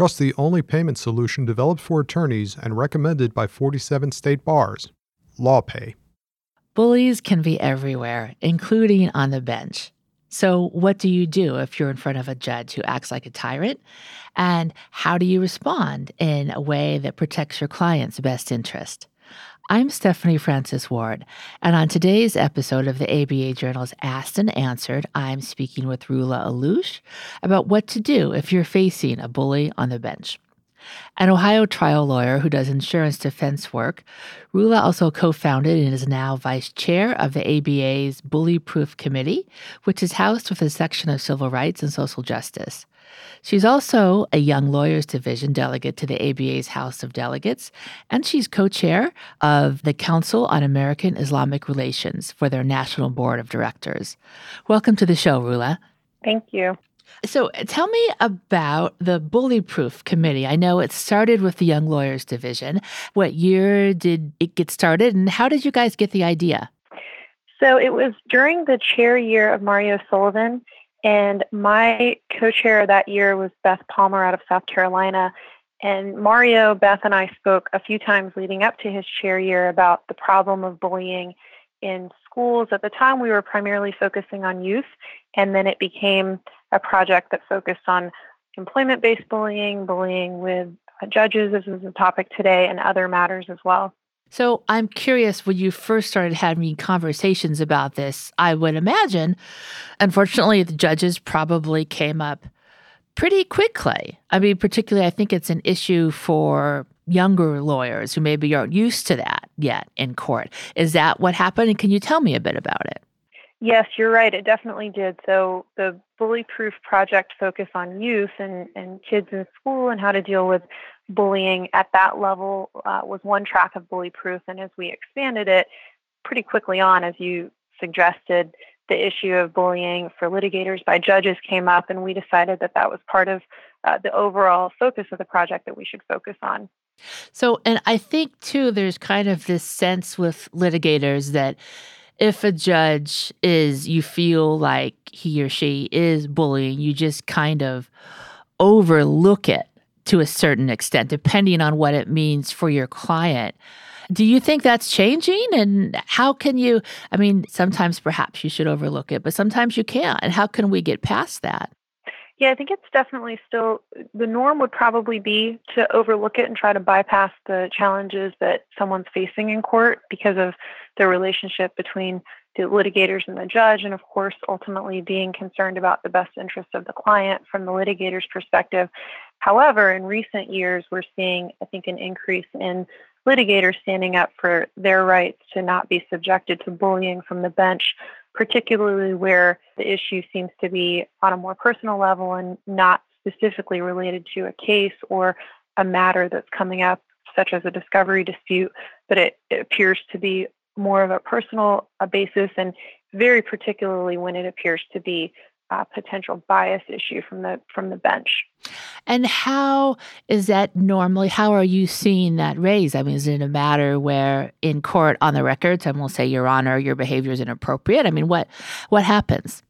Trust the only payment solution developed for attorneys and recommended by 47 state bars LawPay. Bullies can be everywhere, including on the bench. So, what do you do if you're in front of a judge who acts like a tyrant? And how do you respond in a way that protects your client's best interest? I'm Stephanie Francis Ward, and on today's episode of the ABA Journal's Asked and Answered, I'm speaking with Rula Allouche about what to do if you're facing a bully on the bench. An Ohio trial lawyer who does insurance defense work, Rula also co founded and is now vice chair of the ABA's Bully Proof Committee, which is housed with a section of civil rights and social justice. She's also a Young Lawyers Division delegate to the ABA's House of Delegates, and she's co chair of the Council on American Islamic Relations for their National Board of Directors. Welcome to the show, Rula. Thank you. So tell me about the Bullyproof Committee. I know it started with the Young Lawyers Division. What year did it get started, and how did you guys get the idea? So it was during the chair year of Mario Sullivan, and my co chair that year was Beth Palmer out of South Carolina. And Mario, Beth, and I spoke a few times leading up to his chair year about the problem of bullying in schools. At the time, we were primarily focusing on youth, and then it became a project that focused on employment based bullying, bullying with judges, as is a topic today, and other matters as well. So I'm curious when you first started having conversations about this, I would imagine, unfortunately, the judges probably came up pretty quickly. I mean, particularly, I think it's an issue for younger lawyers who maybe aren't used to that yet in court. Is that what happened? And can you tell me a bit about it? Yes, you're right. It definitely did. So the Bully Proof project focused on youth and, and kids in school and how to deal with bullying at that level uh, was one track of Bully Proof. And as we expanded it pretty quickly on, as you suggested, the issue of bullying for litigators by judges came up, and we decided that that was part of uh, the overall focus of the project that we should focus on. So, and I think too, there's kind of this sense with litigators that if a judge is, you feel like he or she is bullying, you just kind of overlook it to a certain extent, depending on what it means for your client. Do you think that's changing? And how can you? I mean, sometimes perhaps you should overlook it, but sometimes you can't. And how can we get past that? Yeah, I think it's definitely still the norm would probably be to overlook it and try to bypass the challenges that someone's facing in court because of the relationship between the litigators and the judge, and of course, ultimately being concerned about the best interests of the client from the litigator's perspective. However, in recent years, we're seeing, I think, an increase in litigators standing up for their rights to not be subjected to bullying from the bench particularly where the issue seems to be on a more personal level and not specifically related to a case or a matter that's coming up, such as a discovery dispute, but it, it appears to be more of a personal a basis and very particularly when it appears to be uh, potential bias issue from the from the bench. And how is that normally? How are you seeing that raised? I mean, is it a matter where in court on the record someone will say, "Your Honor, your behavior is inappropriate"? I mean, what what happens?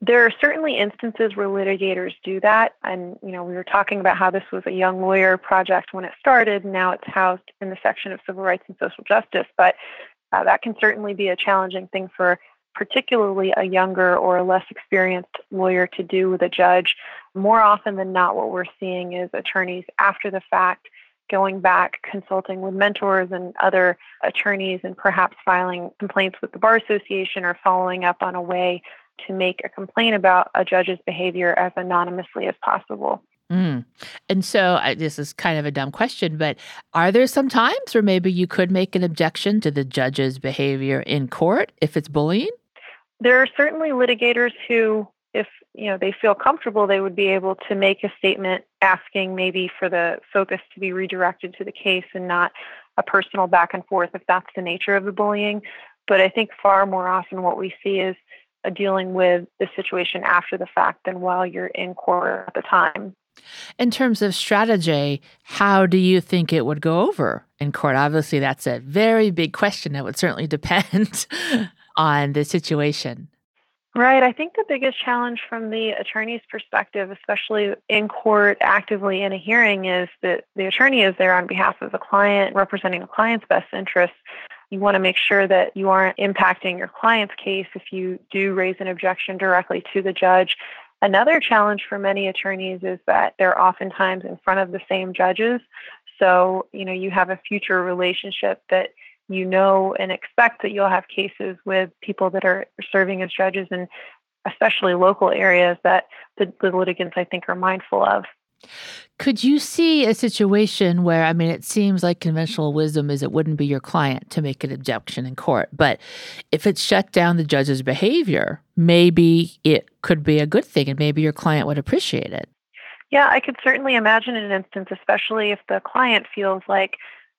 There are certainly instances where litigators do that, and you know, we were talking about how this was a young lawyer project when it started. Now it's housed in the section of civil rights and social justice, but uh, that can certainly be a challenging thing for particularly a younger or a less experienced lawyer to do with a judge. More often than not, what we're seeing is attorneys after the fact going back, consulting with mentors and other attorneys, and perhaps filing complaints with the Bar Association or following up on a way to make a complaint about a judge's behavior as anonymously as possible. Mm. And so I, this is kind of a dumb question, but are there some times where maybe you could make an objection to the judge's behavior in court if it's bullying? there are certainly litigators who if you know they feel comfortable they would be able to make a statement asking maybe for the focus to be redirected to the case and not a personal back and forth if that's the nature of the bullying but i think far more often what we see is dealing with the situation after the fact than while you're in court at the time in terms of strategy, how do you think it would go over in court? Obviously, that's a very big question. That would certainly depend on the situation? Right. I think the biggest challenge from the attorney's perspective, especially in court, actively in a hearing, is that the attorney is there on behalf of the client, representing the client's best interests. You want to make sure that you aren't impacting your client's case if you do raise an objection directly to the judge. Another challenge for many attorneys is that they're oftentimes in front of the same judges. So, you know, you have a future relationship that you know and expect that you'll have cases with people that are serving as judges and especially local areas that the, the litigants I think are mindful of. Could you see a situation where, I mean, it seems like conventional wisdom is it wouldn't be your client to make an objection in court, but if it shut down the judge's behavior, maybe it could be a good thing and maybe your client would appreciate it. Yeah, I could certainly imagine an instance, especially if the client feels like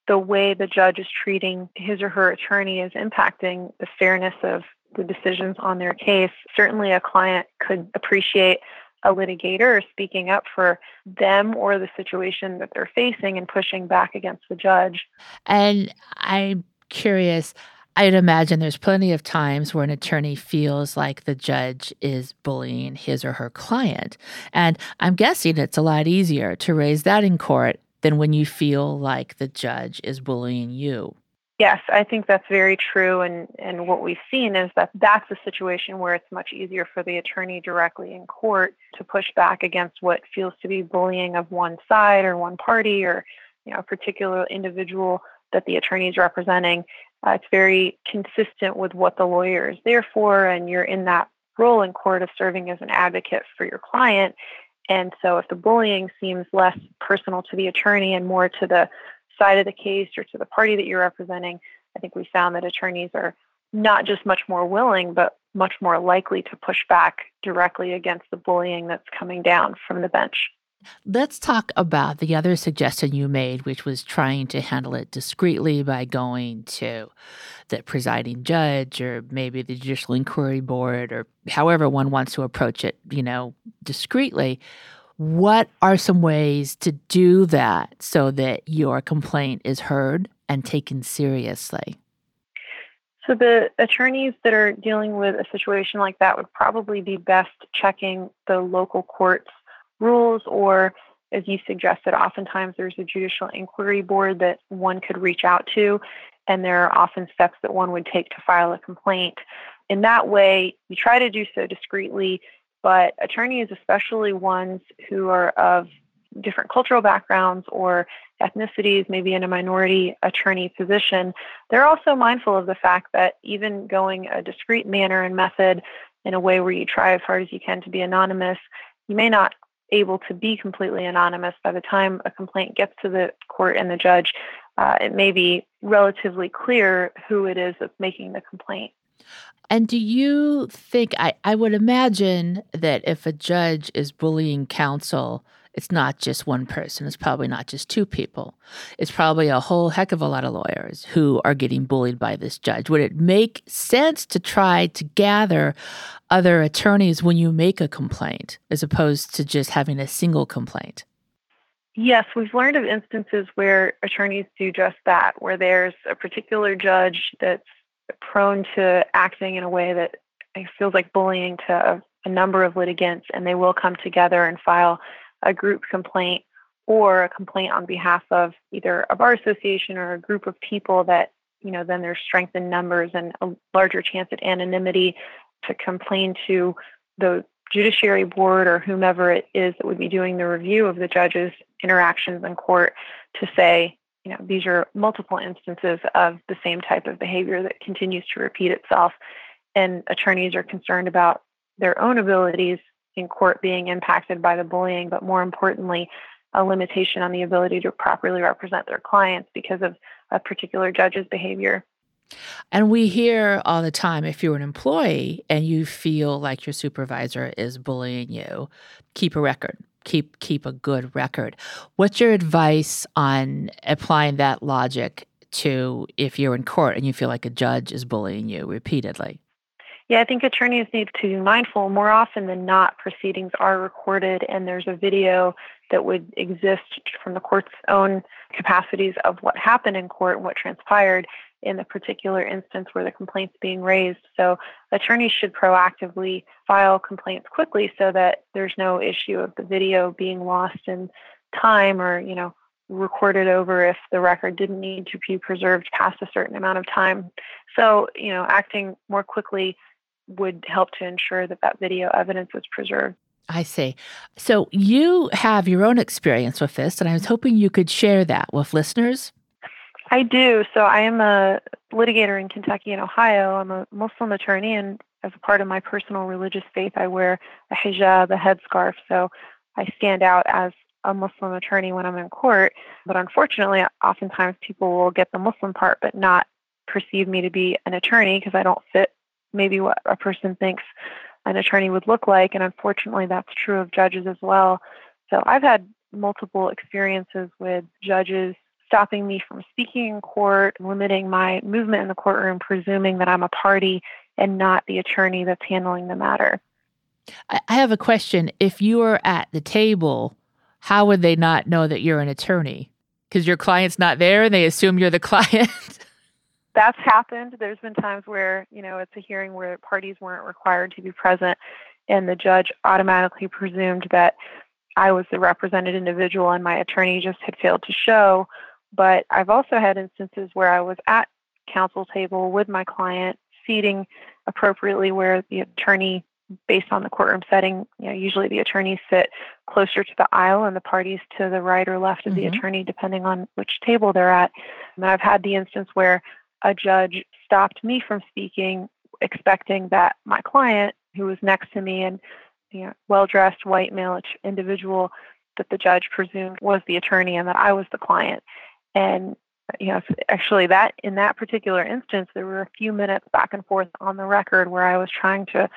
the way the judge is treating his or her attorney is impacting the fairness of the decisions on their case. Certainly, a client could appreciate a litigator speaking up for them or the situation that they're facing and pushing back against the judge. And I'm curious. I'd imagine there's plenty of times where an attorney feels like the judge is bullying his or her client. And I'm guessing it's a lot easier to raise that in court than when you feel like the judge is bullying you. Yes, I think that's very true. And, and what we've seen is that that's a situation where it's much easier for the attorney directly in court to push back against what feels to be bullying of one side or one party or you know, a particular individual that the attorney is representing. Uh, it's very consistent with what the lawyer is there for, and you're in that role in court of serving as an advocate for your client. And so, if the bullying seems less personal to the attorney and more to the side of the case or to the party that you're representing, I think we found that attorneys are not just much more willing, but much more likely to push back directly against the bullying that's coming down from the bench. Let's talk about the other suggestion you made, which was trying to handle it discreetly by going to the presiding judge or maybe the Judicial Inquiry Board or however one wants to approach it, you know, discreetly. What are some ways to do that so that your complaint is heard and taken seriously? So, the attorneys that are dealing with a situation like that would probably be best checking the local court's rules, or as you suggested, oftentimes there's a judicial inquiry board that one could reach out to, and there are often steps that one would take to file a complaint. In that way, you try to do so discreetly, but attorneys, especially ones who are of different cultural backgrounds or ethnicities, maybe in a minority attorney position, they're also mindful of the fact that even going a discreet manner and method in a way where you try as hard as you can to be anonymous, you may not able to be completely anonymous. By the time a complaint gets to the court and the judge uh, it may be relatively clear who it is that's making the complaint and do you think I, I would imagine that if a judge is bullying counsel it's not just one person. It's probably not just two people. It's probably a whole heck of a lot of lawyers who are getting bullied by this judge. Would it make sense to try to gather other attorneys when you make a complaint as opposed to just having a single complaint? Yes, we've learned of instances where attorneys do just that, where there's a particular judge that's prone to acting in a way that feels like bullying to a, a number of litigants, and they will come together and file a group complaint or a complaint on behalf of either a bar association or a group of people that you know then there's strength in numbers and a larger chance at anonymity to complain to the judiciary board or whomever it is that would be doing the review of the judge's interactions in court to say you know these are multiple instances of the same type of behavior that continues to repeat itself and attorneys are concerned about their own abilities in court being impacted by the bullying, but more importantly, a limitation on the ability to properly represent their clients because of a particular judge's behavior. And we hear all the time if you're an employee and you feel like your supervisor is bullying you, keep a record. Keep keep a good record. What's your advice on applying that logic to if you're in court and you feel like a judge is bullying you repeatedly? Yeah, I think attorneys need to be mindful. More often than not, proceedings are recorded, and there's a video that would exist from the court's own capacities of what happened in court and what transpired in the particular instance where the complaint's being raised. So attorneys should proactively file complaints quickly so that there's no issue of the video being lost in time or, you know, recorded over if the record didn't need to be preserved past a certain amount of time. So, you know, acting more quickly would help to ensure that that video evidence was preserved. I see. So you have your own experience with this, and I was hoping you could share that with listeners. I do. So I am a litigator in Kentucky and Ohio. I'm a Muslim attorney, and as a part of my personal religious faith, I wear a hijab, a headscarf. So I stand out as a Muslim attorney when I'm in court. But unfortunately, oftentimes people will get the Muslim part, but not perceive me to be an attorney because I don't fit maybe what a person thinks an attorney would look like. And unfortunately, that's true of judges as well. So I've had multiple experiences with judges stopping me from speaking in court, limiting my movement in the courtroom, presuming that I'm a party and not the attorney that's handling the matter. I have a question. If you are at the table, how would they not know that you're an attorney? Because your client's not there and they assume you're the client? that's happened. There's been times where, you know, it's a hearing where parties weren't required to be present and the judge automatically presumed that I was the represented individual and my attorney just had failed to show. But I've also had instances where I was at counsel table with my client, seating appropriately where the attorney, based on the courtroom setting, you know, usually the attorneys sit closer to the aisle and the parties to the right or left of mm-hmm. the attorney, depending on which table they're at. And I've had the instance where a judge stopped me from speaking, expecting that my client, who was next to me and you know, well-dressed white male individual, that the judge presumed was the attorney and that I was the client. And you know, actually, that in that particular instance, there were a few minutes back and forth on the record where I was trying to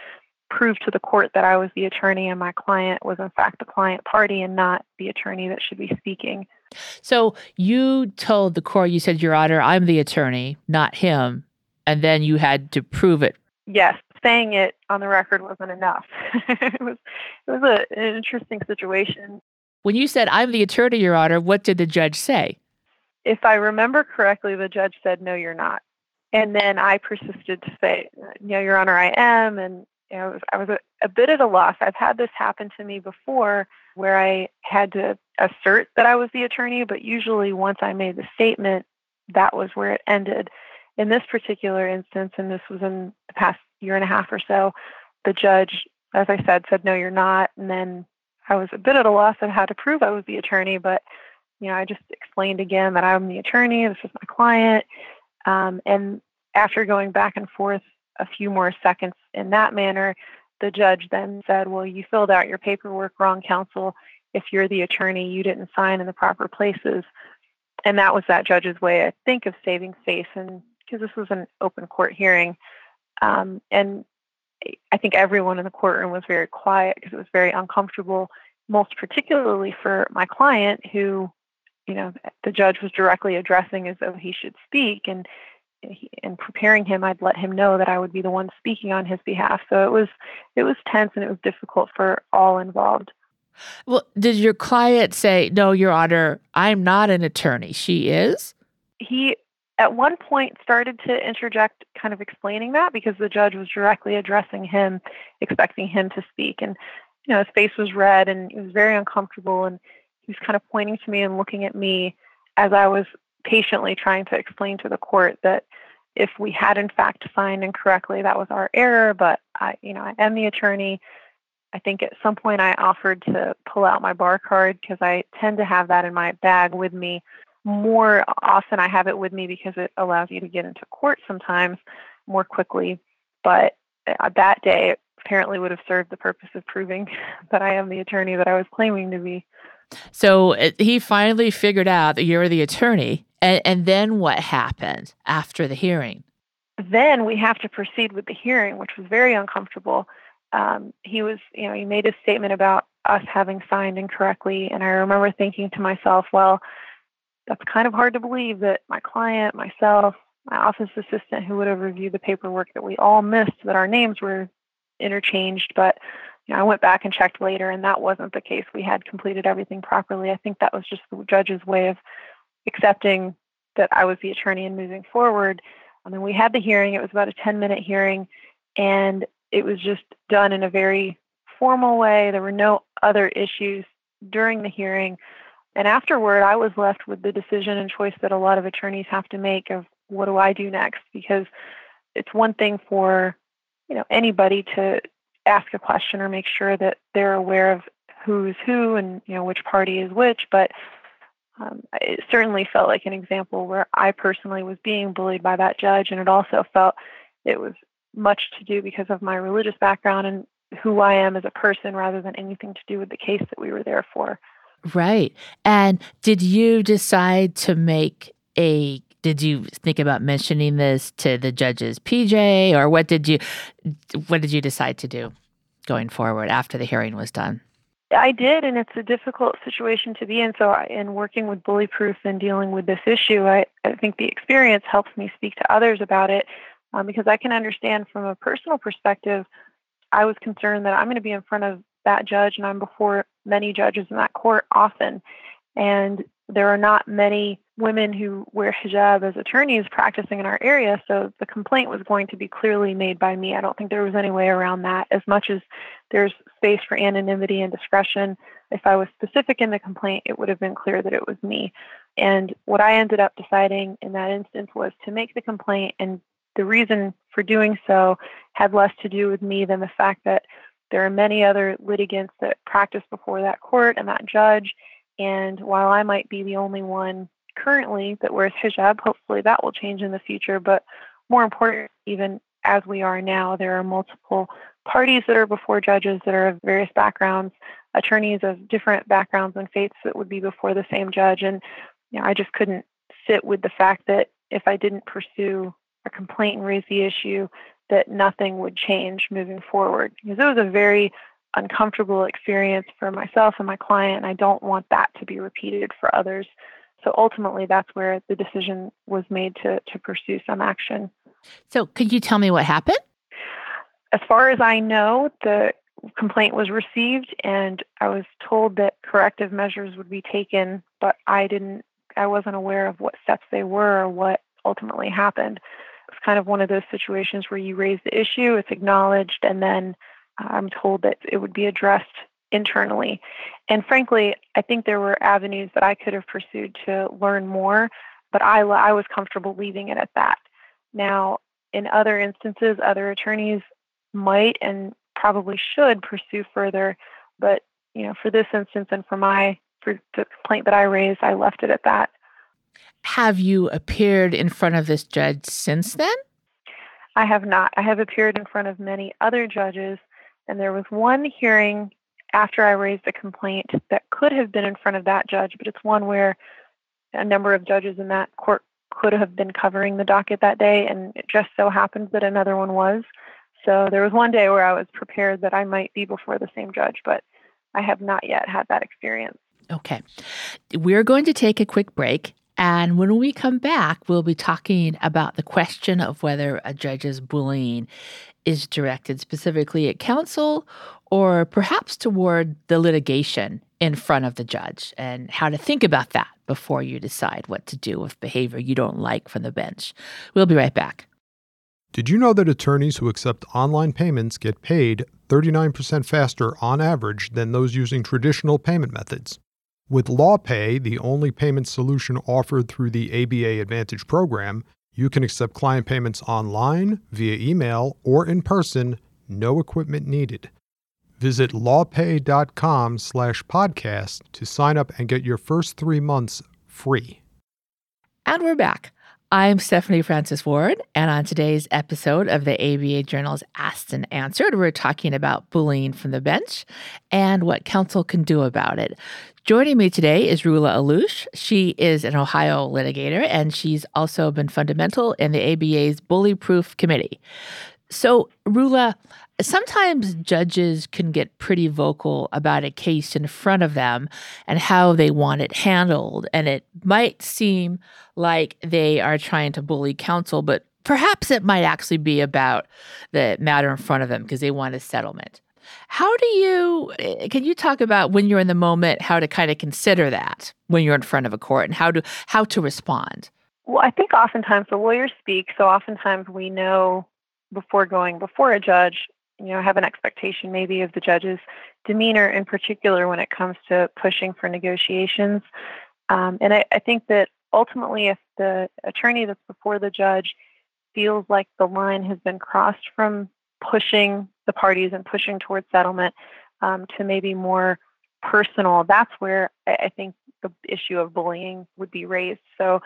prove to the court that I was the attorney and my client was in fact the client party and not the attorney that should be speaking. So you told the court, you said, Your Honor, I'm the attorney, not him. And then you had to prove it. Yes, saying it on the record wasn't enough. it was it was a, an interesting situation. When you said I'm the attorney, Your Honor, what did the judge say? If I remember correctly, the judge said, "No, you're not." And then I persisted to say, "No, Your Honor, I am." And you know, I was a, a bit at a loss. I've had this happen to me before where I had to assert that I was the attorney, but usually once I made the statement, that was where it ended. In this particular instance, and this was in the past year and a half or so, the judge, as I said, said, No, you're not. And then I was a bit at a loss of how to prove I was the attorney, but you know, I just explained again that I'm the attorney, this is my client. Um, and after going back and forth a few more seconds in that manner, the judge then said, Well, you filled out your paperwork wrong, counsel. If you're the attorney, you didn't sign in the proper places. And that was that judge's way, I think, of saving face. And because this was an open court hearing, um, and I think everyone in the courtroom was very quiet because it was very uncomfortable, most particularly for my client, who, you know, the judge was directly addressing as though he should speak. And in preparing him, I'd let him know that I would be the one speaking on his behalf. So it was it was tense and it was difficult for all involved. Well, did your client say, "No, Your Honor, I'm not an attorney. She is"? He at one point started to interject, kind of explaining that because the judge was directly addressing him, expecting him to speak, and you know his face was red and he was very uncomfortable, and he was kind of pointing to me and looking at me as I was patiently trying to explain to the court that if we had in fact signed incorrectly, that was our error. But I, you know, I am the attorney. I think at some point I offered to pull out my bar card because I tend to have that in my bag with me. More often, I have it with me because it allows you to get into court sometimes more quickly. But uh, that day, apparently would have served the purpose of proving that I am the attorney that I was claiming to be. So uh, he finally figured out that you're the attorney and, and then what happened after the hearing? Then we have to proceed with the hearing, which was very uncomfortable. Um, he was, you know, he made a statement about us having signed incorrectly. And I remember thinking to myself, well, that's kind of hard to believe that my client, myself, my office assistant who would have reviewed the paperwork that we all missed that our names were interchanged. But know, I went back and checked later, and that wasn't the case. We had completed everything properly. I think that was just the judge's way of accepting that I was the attorney and moving forward. I mean, we had the hearing. It was about a 10 minute hearing, and it was just done in a very formal way. There were no other issues during the hearing. And afterward, I was left with the decision and choice that a lot of attorneys have to make of what do I do next? Because it's one thing for you know anybody to ask a question or make sure that they're aware of who's who and you know which party is which, but um, it certainly felt like an example where I personally was being bullied by that judge, and it also felt it was much to do because of my religious background and who I am as a person rather than anything to do with the case that we were there for. Right. And did you decide to make a did you think about mentioning this to the judge's PJ or what did you what did you decide to do going forward after the hearing was done? I did, and it's a difficult situation to be in. So, in working with Bully Proof and dealing with this issue, I, I think the experience helps me speak to others about it um, because I can understand from a personal perspective. I was concerned that I'm going to be in front of that judge, and I'm before many judges in that court often. And there are not many women who wear hijab as attorneys practicing in our area, so the complaint was going to be clearly made by me. I don't think there was any way around that. As much as there's space for anonymity and discretion, if I was specific in the complaint, it would have been clear that it was me. And what I ended up deciding in that instance was to make the complaint, and the reason for doing so had less to do with me than the fact that there are many other litigants that practice before that court and that judge. And while I might be the only one currently that wears hijab. Hopefully that will change in the future. But more important, even as we are now, there are multiple parties that are before judges that are of various backgrounds, attorneys of different backgrounds and faiths that would be before the same judge. And you know, I just couldn't sit with the fact that if I didn't pursue a complaint and raise the issue, that nothing would change moving forward. Because it was a very uncomfortable experience for myself and my client, and I don't want that to be repeated for others so ultimately, that's where the decision was made to, to pursue some action. So, could you tell me what happened? As far as I know, the complaint was received, and I was told that corrective measures would be taken, but I didn't, I wasn't aware of what steps they were or what ultimately happened. It's kind of one of those situations where you raise the issue, it's acknowledged, and then uh, I'm told that it would be addressed internally. And frankly, I think there were avenues that I could have pursued to learn more, but I, I was comfortable leaving it at that. Now, in other instances, other attorneys might and probably should pursue further, but you know, for this instance and for my for the complaint that I raised, I left it at that. Have you appeared in front of this judge since then? I have not. I have appeared in front of many other judges, and there was one hearing after I raised a complaint that could have been in front of that judge, but it's one where a number of judges in that court could have been covering the docket that day, and it just so happened that another one was. So there was one day where I was prepared that I might be before the same judge, but I have not yet had that experience. Okay. We're going to take a quick break. And when we come back, we'll be talking about the question of whether a judge's bullying is directed specifically at counsel or perhaps toward the litigation in front of the judge and how to think about that before you decide what to do with behavior you don't like from the bench. We'll be right back. Did you know that attorneys who accept online payments get paid 39% faster on average than those using traditional payment methods? With LawPay, the only payment solution offered through the ABA Advantage program, you can accept client payments online, via email, or in person, no equipment needed. Visit lawpay.com slash podcast to sign up and get your first three months free. And we're back. I'm Stephanie Francis Ward, and on today's episode of the ABA Journal's Asked and Answered, we're talking about bullying from the bench and what counsel can do about it. Joining me today is Rula Allouche. She is an Ohio litigator, and she's also been fundamental in the ABA's Bully Proof Committee. So, Rula, sometimes judges can get pretty vocal about a case in front of them and how they want it handled. And it might seem like they are trying to bully counsel, but perhaps it might actually be about the matter in front of them because they want a settlement. How do you, eh, can you talk about when you're in the moment, how to kind of consider that when you're in front of a court and how to, how to respond? Well, I think oftentimes the lawyers speak, so oftentimes we know before going before a judge, you know, have an expectation maybe of the judge's demeanor in particular when it comes to pushing for negotiations. Um, and I, I think that ultimately, if the attorney that's before the judge feels like the line has been crossed from pushing the parties and pushing towards settlement um, to maybe more personal, that's where I think the issue of bullying would be raised. So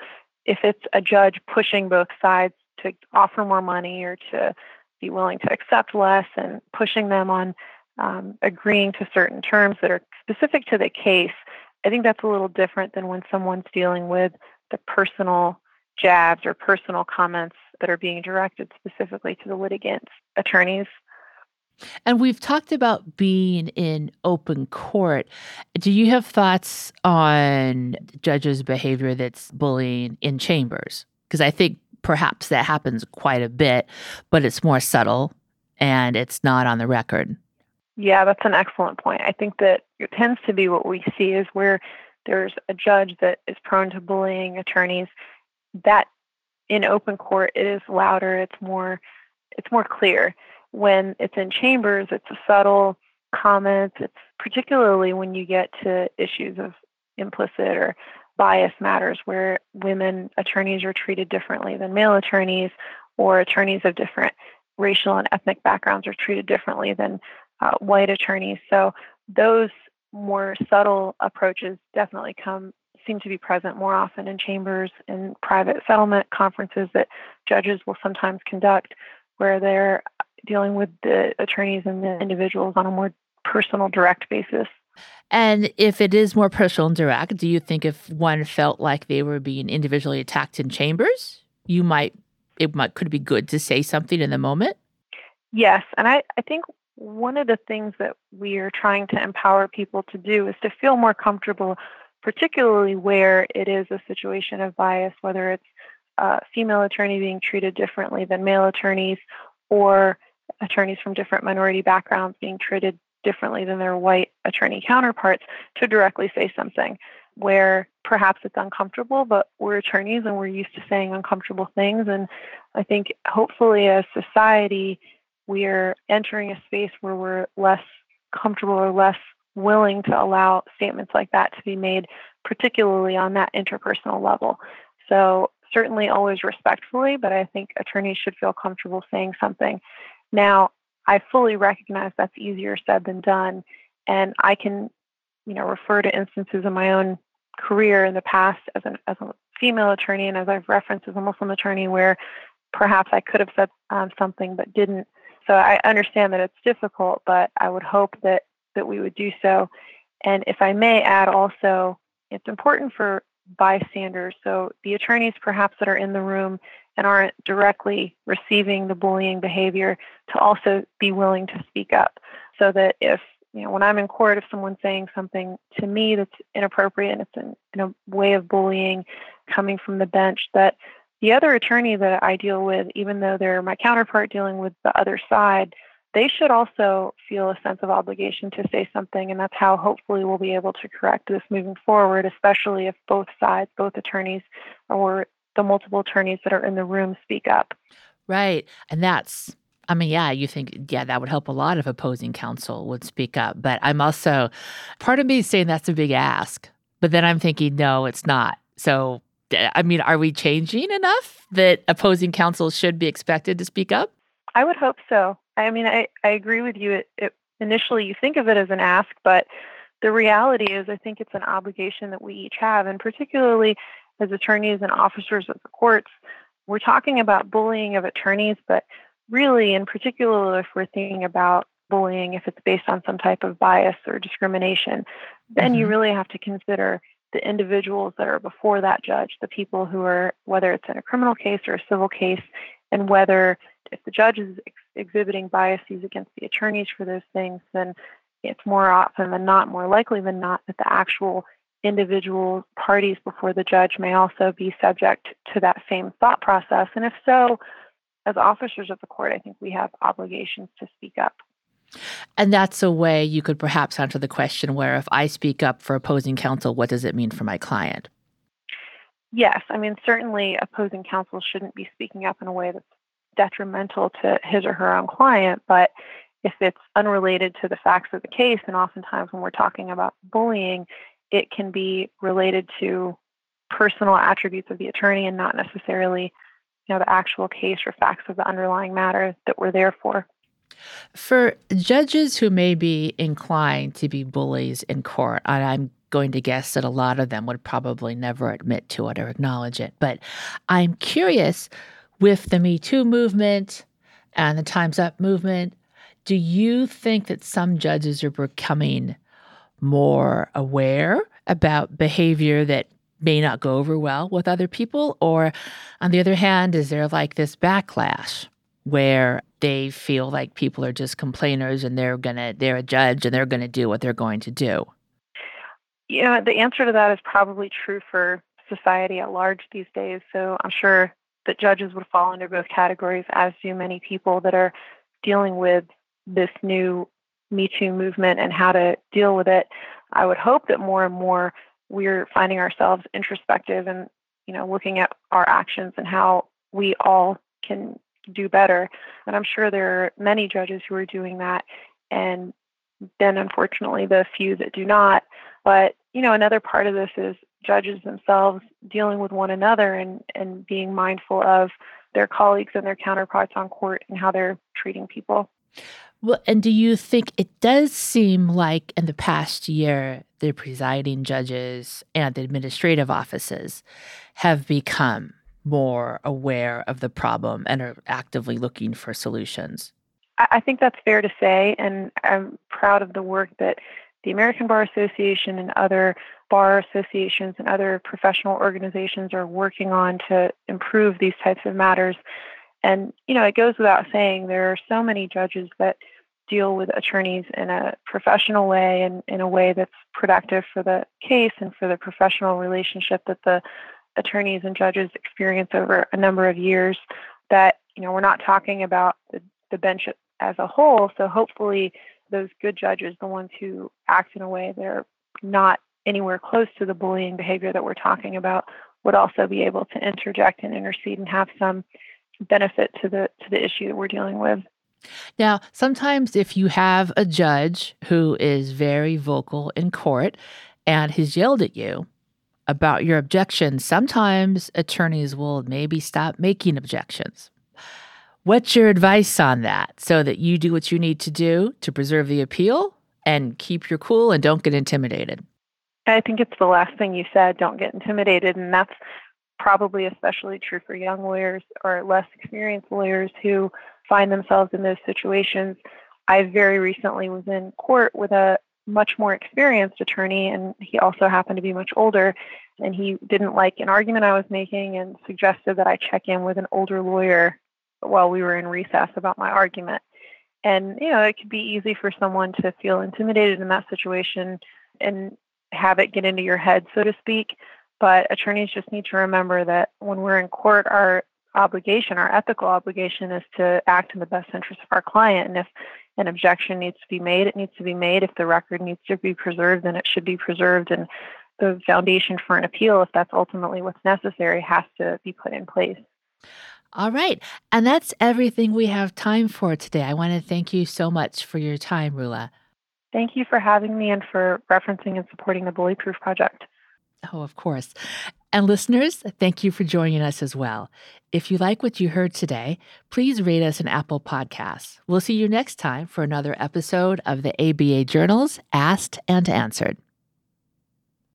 if it's a judge pushing both sides to offer more money or to be willing to accept less and pushing them on um, agreeing to certain terms that are specific to the case, I think that's a little different than when someone's dealing with the personal jabs or personal comments that are being directed specifically to the litigants' attorneys. And we've talked about being in open court. Do you have thoughts on judges' behavior that's bullying in chambers? Because I think perhaps that happens quite a bit, but it's more subtle and it's not on the record. Yeah, that's an excellent point. I think that it tends to be what we see is where there's a judge that is prone to bullying attorneys that in open court it is louder, it's more it's more clear. When it's in chambers, it's a subtle comment. It's particularly when you get to issues of implicit or bias matters where women attorneys are treated differently than male attorneys or attorneys of different racial and ethnic backgrounds are treated differently than uh, white attorneys. So those more subtle approaches definitely come seem to be present more often in chambers and private settlement conferences that judges will sometimes conduct where they're dealing with the attorneys and the individuals on a more personal direct basis and if it is more personal and direct, do you think if one felt like they were being individually attacked in chambers, you might it might could be good to say something in the moment? Yes, and I, I think one of the things that we are trying to empower people to do is to feel more comfortable, particularly where it is a situation of bias, whether it's a female attorney being treated differently than male attorneys or attorneys from different minority backgrounds being treated differently than their white attorney counterparts to directly say something where perhaps it's uncomfortable, but we're attorneys and we're used to saying uncomfortable things. And I think hopefully as society, we're entering a space where we're less comfortable or less willing to allow statements like that to be made, particularly on that interpersonal level. So, certainly always respectfully, but I think attorneys should feel comfortable saying something. Now, I fully recognize that's easier said than done. And I can, you know, refer to instances in my own career in the past as, an, as a female attorney and as I've referenced as a Muslim attorney where perhaps I could have said um, something but didn't. So I understand that it's difficult, but I would hope that that we would do so. And if I may add also, it's important for bystanders, so the attorneys perhaps that are in the room and aren't directly receiving the bullying behavior to also be willing to speak up. So that if you know when i'm in court if someone's saying something to me that's inappropriate and it's in, in a way of bullying coming from the bench that the other attorney that i deal with even though they're my counterpart dealing with the other side they should also feel a sense of obligation to say something and that's how hopefully we'll be able to correct this moving forward especially if both sides both attorneys or the multiple attorneys that are in the room speak up. Right. And that's I mean, yeah, you think, yeah, that would help a lot if opposing counsel would speak up. But I'm also, part of me is saying that's a big ask. But then I'm thinking, no, it's not. So, I mean, are we changing enough that opposing counsel should be expected to speak up? I would hope so. I mean, I, I agree with you. It, it, initially, you think of it as an ask, but the reality is, I think it's an obligation that we each have. And particularly as attorneys and officers of the courts, we're talking about bullying of attorneys, but really, in particular, if we're thinking about bullying, if it's based on some type of bias or discrimination, then mm-hmm. you really have to consider the individuals that are before that judge, the people who are, whether it's in a criminal case or a civil case, and whether if the judge is ex- exhibiting biases against the attorneys for those things, then it's more often than not, more likely than not, that the actual individual parties before the judge may also be subject to that same thought process. And if so, as officers of the court, I think we have obligations to speak up. And that's a way you could perhaps answer the question where if I speak up for opposing counsel, what does it mean for my client? Yes, I mean, certainly opposing counsel shouldn't be speaking up in a way that's detrimental to his or her own client, but if it's unrelated to the facts of the case, and oftentimes when we're talking about bullying, it can be related to personal attributes of the attorney and not necessarily you know the actual case or facts of the underlying matter that we're there for. For judges who may be inclined to be bullies in court, and I'm going to guess that a lot of them would probably never admit to it or acknowledge it. But I'm curious with the Me Too movement and the Time's Up movement, do you think that some judges are becoming more aware about behavior that may not go over well with other people? Or on the other hand, is there like this backlash where they feel like people are just complainers and they're gonna they're a judge and they're gonna do what they're going to do? Yeah, the answer to that is probably true for society at large these days. So I'm sure that judges would fall under both categories, as do many people that are dealing with this new Me Too movement and how to deal with it. I would hope that more and more we're finding ourselves introspective and, you know, looking at our actions and how we all can do better. And I'm sure there are many judges who are doing that. And then unfortunately the few that do not but, you know, another part of this is judges themselves dealing with one another and, and being mindful of their colleagues and their counterparts on court and how they're treating people. Well, and do you think it does seem like in the past year, the presiding judges and the administrative offices have become more aware of the problem and are actively looking for solutions? I think that's fair to say, and I'm proud of the work that the American Bar Association and other bar associations and other professional organizations are working on to improve these types of matters. And, you know, it goes without saying there are so many judges that deal with attorneys in a professional way and in a way that's productive for the case and for the professional relationship that the attorneys and judges experience over a number of years that you know we're not talking about the, the bench as a whole so hopefully those good judges, the ones who act in a way they're not anywhere close to the bullying behavior that we're talking about, would also be able to interject and intercede and have some benefit to the to the issue that we're dealing with. Now, sometimes if you have a judge who is very vocal in court and has yelled at you about your objections, sometimes attorneys will maybe stop making objections. What's your advice on that so that you do what you need to do to preserve the appeal and keep your cool and don't get intimidated? I think it's the last thing you said don't get intimidated. And that's probably especially true for young lawyers or less experienced lawyers who find themselves in those situations. I very recently was in court with a much more experienced attorney, and he also happened to be much older. And he didn't like an argument I was making and suggested that I check in with an older lawyer while we were in recess about my argument. And, you know, it could be easy for someone to feel intimidated in that situation and have it get into your head, so to speak. But attorneys just need to remember that when we're in court, our obligation, our ethical obligation is to act in the best interest of our client. And if an objection needs to be made, it needs to be made. If the record needs to be preserved, then it should be preserved. And the foundation for an appeal, if that's ultimately what's necessary, has to be put in place. All right. And that's everything we have time for today. I want to thank you so much for your time, Rula. Thank you for having me and for referencing and supporting the Bullyproof Project. Oh, of course. And listeners, thank you for joining us as well. If you like what you heard today, please rate us an Apple Podcasts. We'll see you next time for another episode of the ABA Journals Asked and Answered.